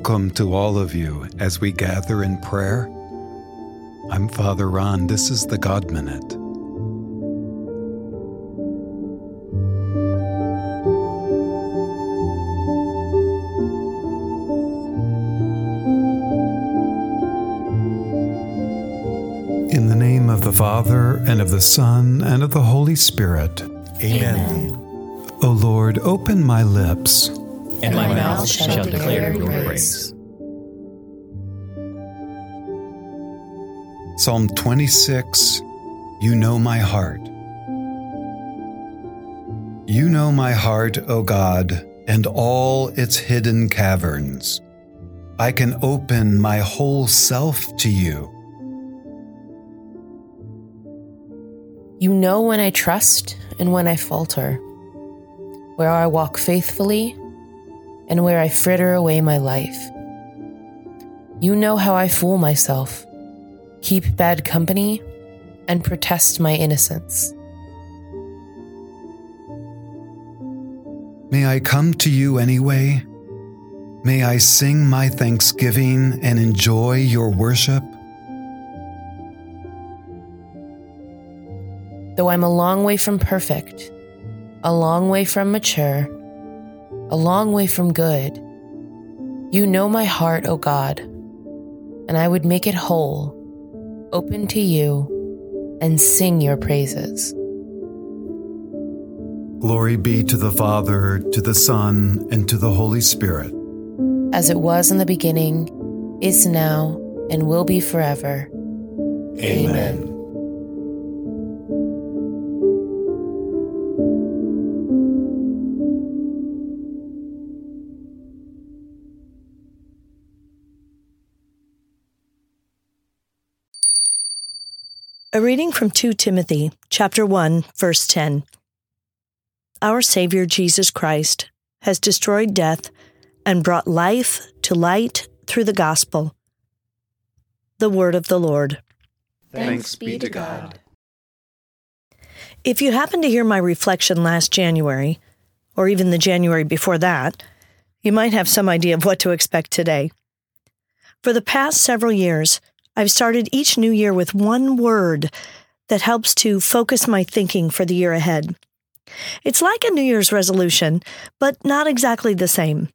welcome to all of you as we gather in prayer. I'm Father Ron. This is the God Minute. In the name of the Father, and of the Son, and of the Holy Spirit. Amen. O Lord, open my lips, And my mouth shall declare your praise. Psalm 26 You know my heart. You know my heart, O God, and all its hidden caverns. I can open my whole self to you. You know when I trust and when I falter, where I walk faithfully and where I fritter away my life. You know how I fool myself, keep bad company, and protest my innocence. May I come to you anyway? May I sing my thanksgiving and enjoy your worship? Though I'm a long way from perfect, a long way from mature, a long way from good, you know my heart, O God, and I would make it whole, open to you, and sing your praises. Glory be to the Father, to the Son, and to the Holy Spirit. As it was in the beginning, is now, and will be forever. Amen. A reading from 2 Timothy, chapter 1, verse 10. Our Savior Jesus Christ has destroyed death and brought life to light through the gospel. The word of the Lord. Thanks be to God. If you happened to hear my reflection last January, or even the January before that, you might have some idea of what to expect today. For the past several years, I've started each new year with one word that helps to focus my thinking for the year ahead. It's like a New Year's resolution, but not exactly the same.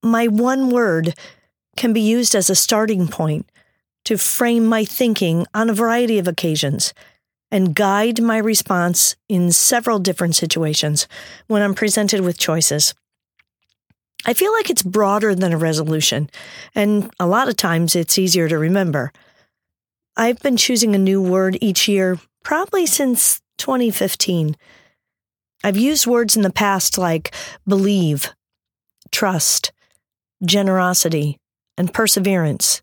My one word can be used as a starting point to frame my thinking on a variety of occasions and guide my response in several different situations when I'm presented with choices. I feel like it's broader than a resolution, and a lot of times it's easier to remember. I've been choosing a new word each year probably since 2015. I've used words in the past like believe, trust, generosity, and perseverance.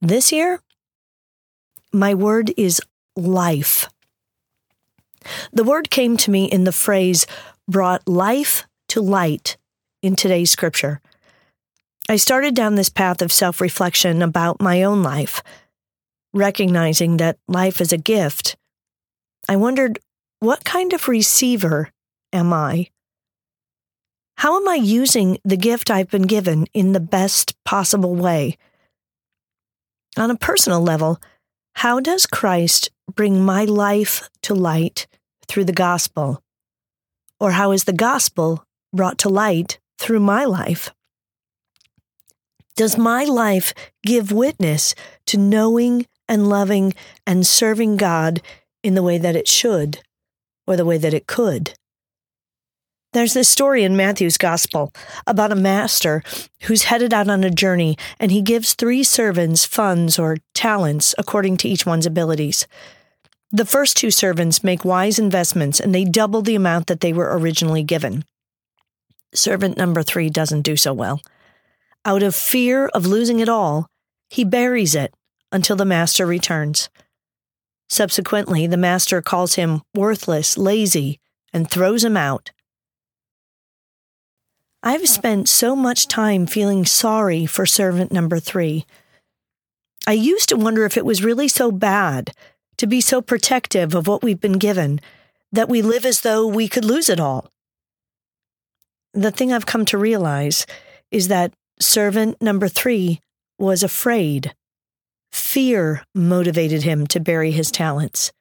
This year, my word is life. The word came to me in the phrase brought life to light in today's scripture. I started down this path of self reflection about my own life, recognizing that life is a gift. I wondered, what kind of receiver am I? How am I using the gift I've been given in the best possible way? On a personal level, how does Christ bring my life to light through the gospel? Or how is the gospel brought to light through my life? Does my life give witness to knowing and loving and serving God in the way that it should or the way that it could? There's this story in Matthew's gospel about a master who's headed out on a journey and he gives three servants funds or talents according to each one's abilities. The first two servants make wise investments and they double the amount that they were originally given. Servant number three doesn't do so well. Out of fear of losing it all, he buries it until the master returns. Subsequently, the master calls him worthless, lazy, and throws him out. I've spent so much time feeling sorry for servant number three. I used to wonder if it was really so bad to be so protective of what we've been given that we live as though we could lose it all. The thing I've come to realize is that servant number three was afraid. Fear motivated him to bury his talents.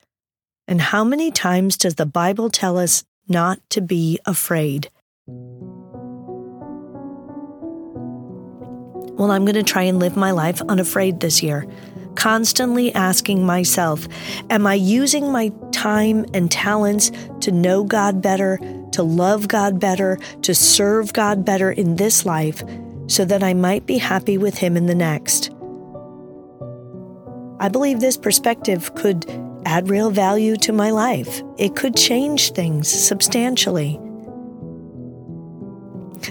And how many times does the Bible tell us not to be afraid? Well, I'm going to try and live my life unafraid this year, constantly asking myself, Am I using my time and talents to know God better, to love God better, to serve God better in this life so that I might be happy with Him in the next? I believe this perspective could add real value to my life. It could change things substantially.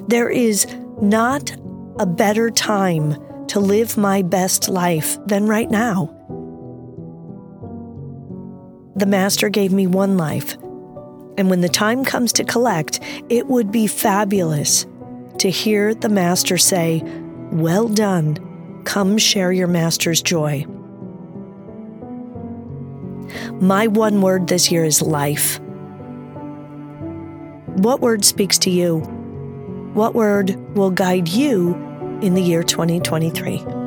There is not a better time to live my best life than right now. The Master gave me one life, and when the time comes to collect, it would be fabulous to hear the Master say, Well done, come share your Master's joy. My one word this year is life. What word speaks to you? What word will guide you in the year 2023?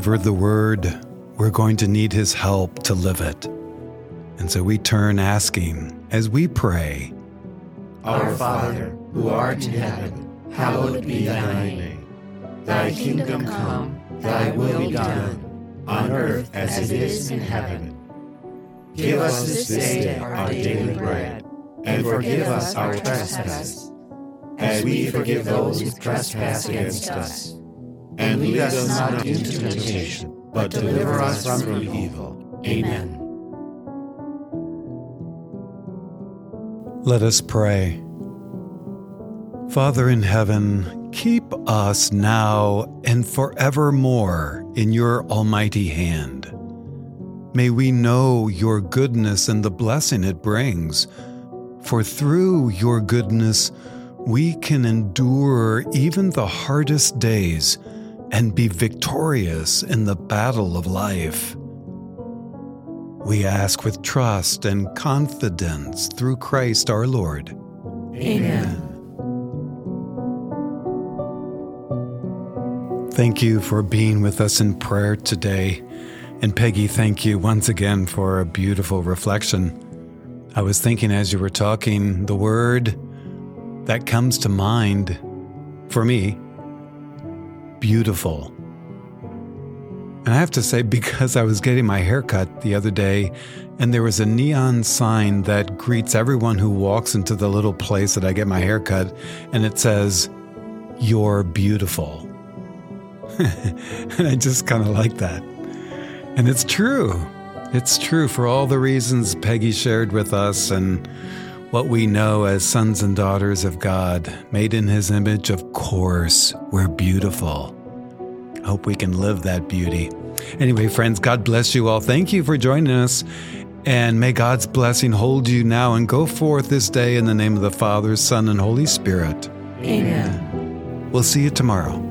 Whatever the word, we're going to need his help to live it. And so we turn asking as we pray Our Father, who art in heaven, hallowed be thy name. Thy kingdom come, thy will be done, on earth as it is in heaven. Give us this day our daily bread, and forgive us our trespasses, as we forgive those who trespass against us and lead us not into temptation, but deliver us from evil. Amen. Let us pray. Father in heaven, keep us now and forevermore in your almighty hand. May we know your goodness and the blessing it brings, for through your goodness we can endure even the hardest days and be victorious in the battle of life. We ask with trust and confidence through Christ our Lord. Amen. Thank you for being with us in prayer today. And Peggy, thank you once again for a beautiful reflection. I was thinking as you were talking, the word that comes to mind for me beautiful. And I have to say, because I was getting my hair cut the other day, and there was a neon sign that greets everyone who walks into the little place that I get my hair cut, and it says, You're beautiful. and I just kind of like that. And it's true. It's true for all the reasons Peggy shared with us and what we know as sons and daughters of God, made in His image, of course, we're beautiful. Hope we can live that beauty. Anyway, friends, God bless you all. Thank you for joining us. And may God's blessing hold you now and go forth this day in the name of the Father, Son, and Holy Spirit. Amen. We'll see you tomorrow.